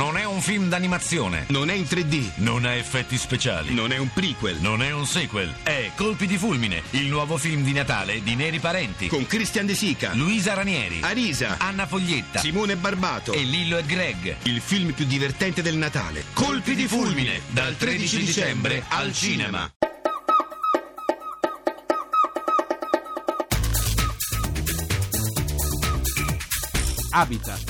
Non è un film d'animazione. Non è in 3D. Non ha effetti speciali. Non è un prequel. Non è un sequel. È Colpi di fulmine, il nuovo film di Natale di Neri Parenti. Con Christian De Sica, Luisa Ranieri, Arisa, Anna Foglietta, Simone Barbato. e Lillo e Greg. Il film più divertente del Natale. Colpi di fulmine, dal 13 dicembre al cinema. Habitat,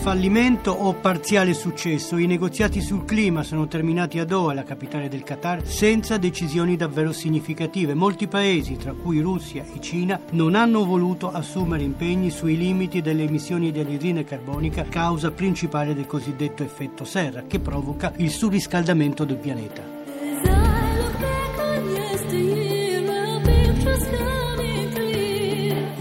Fallimento o parziale successo, i negoziati sul clima sono terminati a Doha, la capitale del Qatar, senza decisioni davvero significative. Molti paesi, tra cui Russia e Cina, non hanno voluto assumere impegni sui limiti delle emissioni di anidride carbonica, causa principale del cosiddetto effetto serra, che provoca il surriscaldamento del pianeta.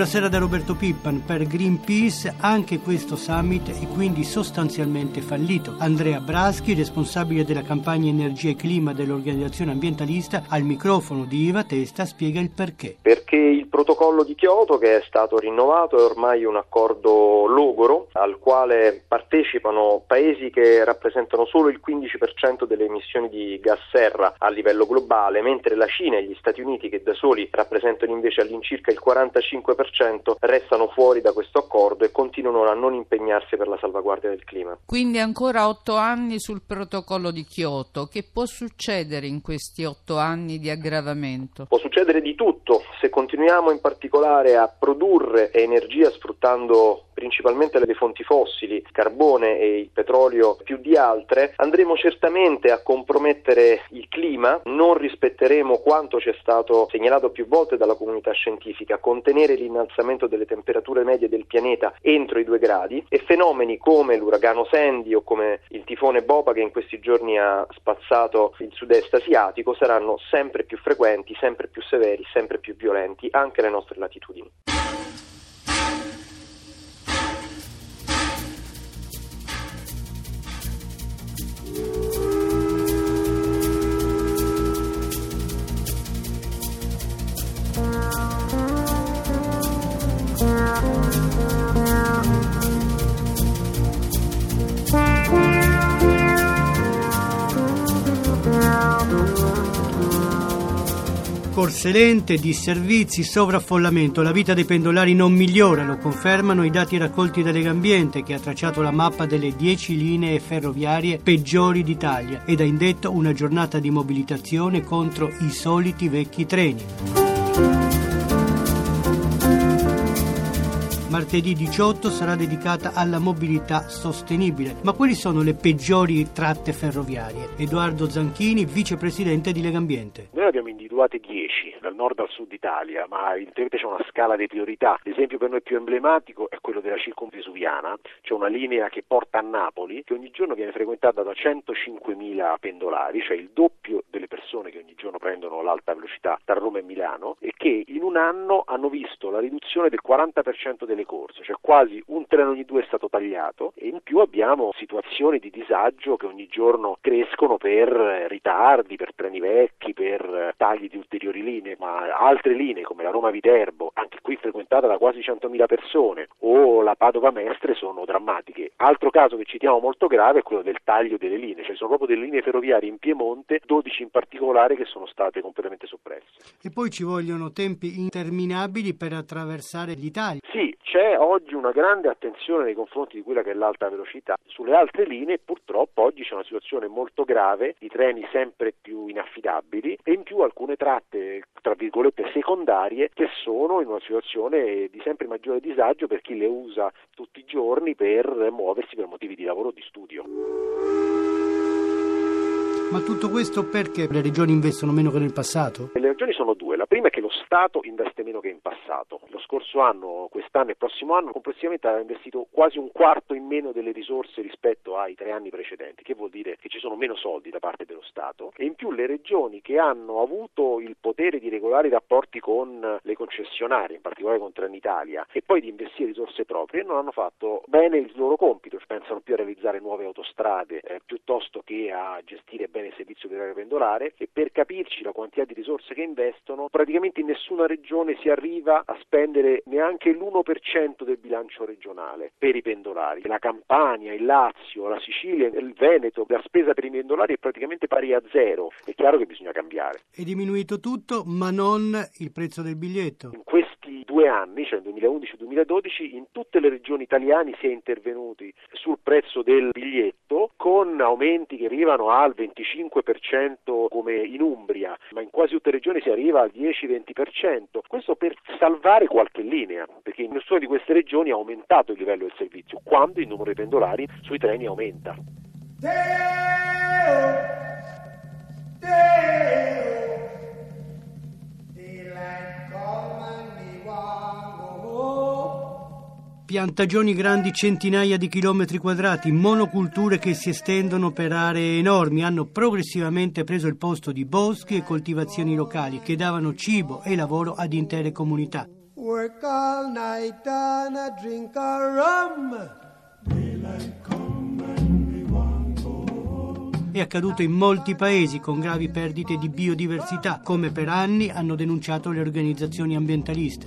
Buonasera da Roberto Pippan. Per Greenpeace anche questo summit è quindi sostanzialmente fallito. Andrea Braschi, responsabile della campagna Energia e Clima dell'organizzazione ambientalista, al microfono di Iva Testa spiega il perché. perché il protocollo di Kyoto che è stato rinnovato è ormai un accordo logoro al quale partecipano paesi che rappresentano solo il 15% delle emissioni di gas serra a livello globale, mentre la Cina e gli Stati Uniti che da soli rappresentano invece all'incirca il 45% restano fuori da questo accordo e continuano a non impegnarsi per la salvaguardia del clima. Quindi ancora otto anni sul protocollo di Kyoto. Che può succedere in questi otto anni di aggravamento? Può succedere di tutto se continuiamo in particolare a produrre energia sfruttando principalmente le fonti fossili, il carbone e il petrolio più di altre, andremo certamente a compromettere il clima, non rispetteremo quanto ci è stato segnalato più volte dalla comunità scientifica, contenere l'innalzamento delle temperature medie del pianeta entro i due gradi e fenomeni come l'uragano Sandy o come il tifone Boba che in questi giorni ha spazzato il sud-est asiatico saranno sempre più frequenti, sempre più severi, sempre più violenti anche alle nostre latitudini. Corse lente, disservizi, sovraffollamento. La vita dei pendolari non migliora, lo confermano i dati raccolti da Legambiente che ha tracciato la mappa delle 10 linee ferroviarie peggiori d'Italia ed ha indetto una giornata di mobilitazione contro i soliti vecchi treni. Martedì 18 sarà dedicata alla mobilità sostenibile. Ma quali sono le peggiori tratte ferroviarie? Edoardo Zanchini, vicepresidente di Legambiente. Noi abbiamo individuate 10 dal nord al sud Italia, ma evidentemente c'è una scala di priorità. L'esempio per noi più emblematico è quello della circumvesuviana, c'è una linea che porta a Napoli che ogni giorno viene frequentata da 105.000 pendolari, cioè il doppio delle persone che ogni giorno prendono l'alta velocità tra Roma e Milano e che in un anno hanno visto la riduzione del 40% delle corse, cioè quasi un treno ogni due è stato tagliato e in più abbiamo situazioni di disagio che ogni giorno crescono per ritardi, per treni vecchi, per tagli di ulteriori linee, ma altre linee come la Roma-Viterbo, anche qui frequentata da quasi 100.000 persone, o la Padova-Mestre sono drammatiche. Altro caso che citiamo molto grave è quello del taglio delle linee, cioè sono proprio delle linee ferroviarie in Piemonte, 12 in particolare, che sono state completamente soppresse. E poi ci vogliono tempi interminabili per attraversare l'Italia. Sì, c'è oggi una grande attenzione nei confronti di quella che è l'alta velocità. Sulle altre linee purtroppo oggi c'è una situazione molto grave di treni sempre più inaffidabili e in più alcune tratte, tra virgolette, secondarie che sono in una situazione di sempre maggiore disagio per chi le usa tutti i giorni per muoversi per motivi di lavoro o di studio. Ma tutto questo perché le regioni investono meno che nel passato? Le ragioni sono due. La prima è che lo Stato investe meno che in passato. Lo scorso anno, quest'anno e il prossimo anno complessivamente ha investito quasi un quarto in meno delle risorse rispetto ai tre anni precedenti, che vuol dire che ci sono meno soldi da parte dello Stato e in più le regioni che hanno avuto il potere di regolare i rapporti con le concessionarie, in particolare con Trenitalia, e poi di investire risorse proprie, non hanno fatto bene il loro compito, pensano più a realizzare nuove autostrade eh, piuttosto che a gestire bene il servizio aereo pendolare e per capirci la quantità di risorse che investono, praticamente in nessuna regione si arriva a spendere neanche l'1% del bilancio regionale per i pendolari. La Campania, il Lazio, la Sicilia, il Veneto, la spesa per i pendolari è praticamente pari a zero. È chiaro che bisogna cambiare. È diminuito tutto, ma non il prezzo del biglietto. In questi due anni, cioè 2011-2012, in tutte le regioni italiane si è intervenuti sul prezzo del biglietto con aumenti che arrivano al 25% come in Umbria, ma in quasi tutte le regioni si arriva al 10-20%. Questo per salvare qualche linea, perché in nessuna di queste regioni ha aumentato il livello del servizio, quando il numero di pendolari sui treni aumenta. Piantagioni grandi centinaia di chilometri quadrati, monoculture che si estendono per aree enormi, hanno progressivamente preso il posto di boschi e coltivazioni locali che davano cibo e lavoro ad intere comunità. Work all night and a drink a rum. È accaduto in molti paesi con gravi perdite di biodiversità, come per anni hanno denunciato le organizzazioni ambientaliste.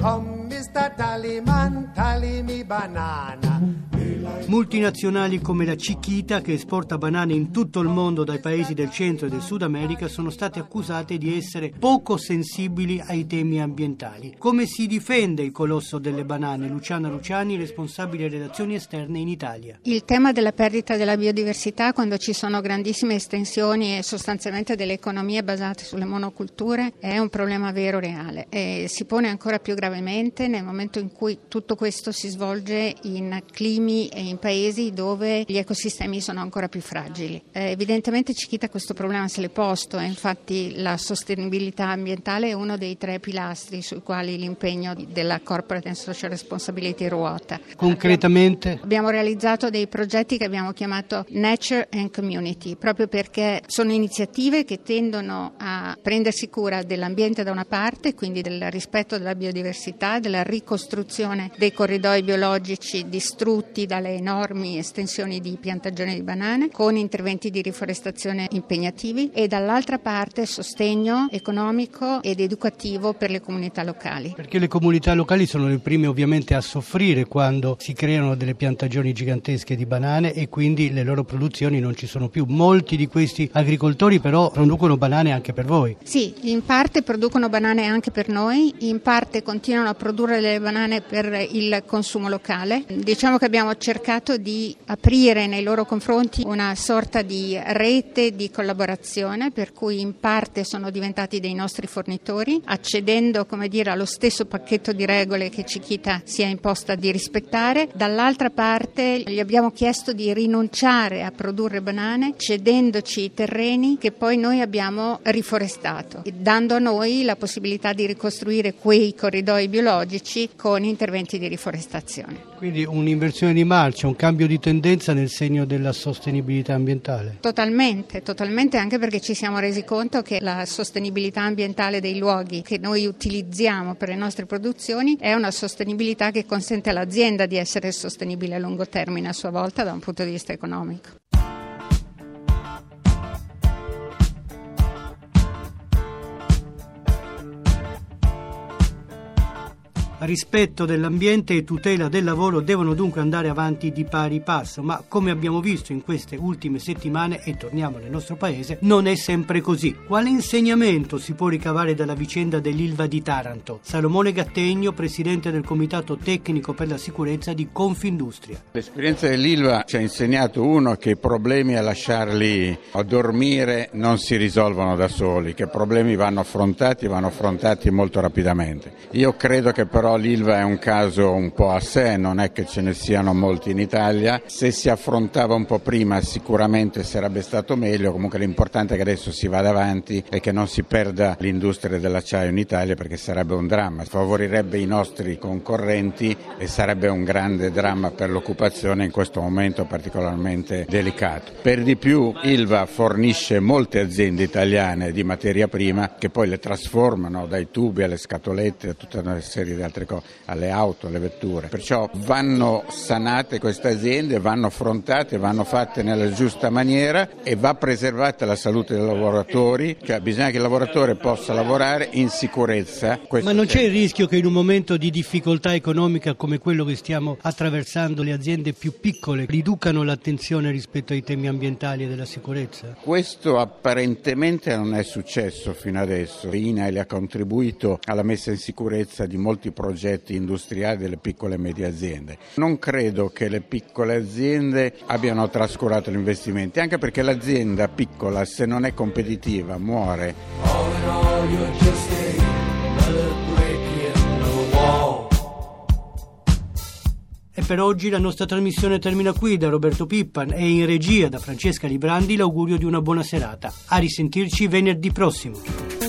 Come Mr. Tallyman, tally me banana. Multinazionali come la Chiquita, che esporta banane in tutto il mondo dai paesi del centro e del Sud America, sono state accusate di essere poco sensibili ai temi ambientali. Come si difende il colosso delle banane? Luciana Luciani, responsabile relazioni esterne in Italia. Il tema della perdita della biodiversità, quando ci sono grandissime estensioni e sostanzialmente delle economie basate sulle monoculture, è un problema vero reale e si pone ancora più gravemente nel momento in cui tutto questo si svolge in climi e in paesi dove gli ecosistemi sono ancora più fragili. Eh, evidentemente Cichita questo problema se l'è posto e infatti la sostenibilità ambientale è uno dei tre pilastri sui quali l'impegno della Corporate and Social Responsibility ruota. Concretamente? Abbiamo realizzato dei progetti che abbiamo chiamato Nature and Community, proprio perché sono iniziative che tendono a prendersi cura dell'ambiente da una parte, quindi del rispetto della biodiversità, della ricostruzione dei corridoi biologici distrutti dalle enormi estensioni di piantagioni di banane, con interventi di riforestazione impegnativi e dall'altra parte sostegno economico ed educativo per le comunità locali. Perché le comunità locali sono le prime ovviamente a soffrire quando si creano delle piantagioni gigantesche di banane e quindi le loro produzioni non ci sono più. Molti di questi agricoltori però producono banane anche per voi. Sì, in parte producono banane anche per noi, in parte continuano a produrre le banane per il consumo locale. Diciamo che abbiamo cercato di aprire nei loro confronti una sorta di rete di collaborazione per cui in parte sono diventati dei nostri fornitori, accedendo dire, allo stesso pacchetto di regole che Cichita si è imposta di rispettare. Dall'altra parte gli abbiamo chiesto di rinunciare a produrre banane cedendoci i terreni che poi noi abbiamo riforestato, dando a noi la possibilità di ricostruire quei corridoi biologici con interventi di riforestazione. Quindi un'inversione di marcia, un cambio di tendenza nel segno della sostenibilità ambientale. Totalmente, totalmente anche perché ci siamo resi conto che la sostenibilità ambientale dei luoghi che noi utilizziamo per le nostre produzioni è una sostenibilità che consente all'azienda di essere sostenibile a lungo termine a sua volta da un punto di vista economico. Rispetto dell'ambiente e tutela del lavoro devono dunque andare avanti di pari passo, ma come abbiamo visto in queste ultime settimane, e torniamo nel nostro paese, non è sempre così. Quale insegnamento si può ricavare dalla vicenda dell'Ilva di Taranto? Salomone Gattegno, presidente del Comitato Tecnico per la Sicurezza di Confindustria. L'esperienza dell'Ilva ci ha insegnato uno che i problemi a lasciarli a dormire non si risolvono da soli, che problemi vanno affrontati, vanno affrontati molto rapidamente. Io credo che però però l'Ilva è un caso un po' a sé, non è che ce ne siano molti in Italia. Se si affrontava un po' prima sicuramente sarebbe stato meglio, comunque l'importante è che adesso si vada avanti e che non si perda l'industria dell'acciaio in Italia perché sarebbe un dramma, favorirebbe i nostri concorrenti e sarebbe un grande dramma per l'occupazione in questo momento particolarmente delicato. Per di più Ilva fornisce molte aziende italiane di materia prima che poi le trasformano dai tubi alle scatolette a tutta una serie di altre cose, alle auto, alle vetture. Perciò vanno sanate queste aziende, vanno affrontate, vanno fatte nella giusta maniera e va preservata la salute dei lavoratori, cioè bisogna che il lavoratore possa lavorare in sicurezza. Questo Ma non c'è il rischio che in un momento di difficoltà economica come quello che stiamo attraversando le aziende più piccole riducano l'attenzione rispetto ai temi ambientali e della sicurezza? Questo apparentemente non è successo fino adesso. L'INAIL ha contribuito alla messa in sicurezza di molti progetti industriali delle piccole e medie aziende. Non credo che le piccole aziende abbiano trascurato gli investimenti, anche perché l'azienda piccola se non è competitiva muore. E per oggi la nostra trasmissione termina qui da Roberto Pippan e in regia da Francesca Librandi l'augurio di una buona serata. A risentirci venerdì prossimo.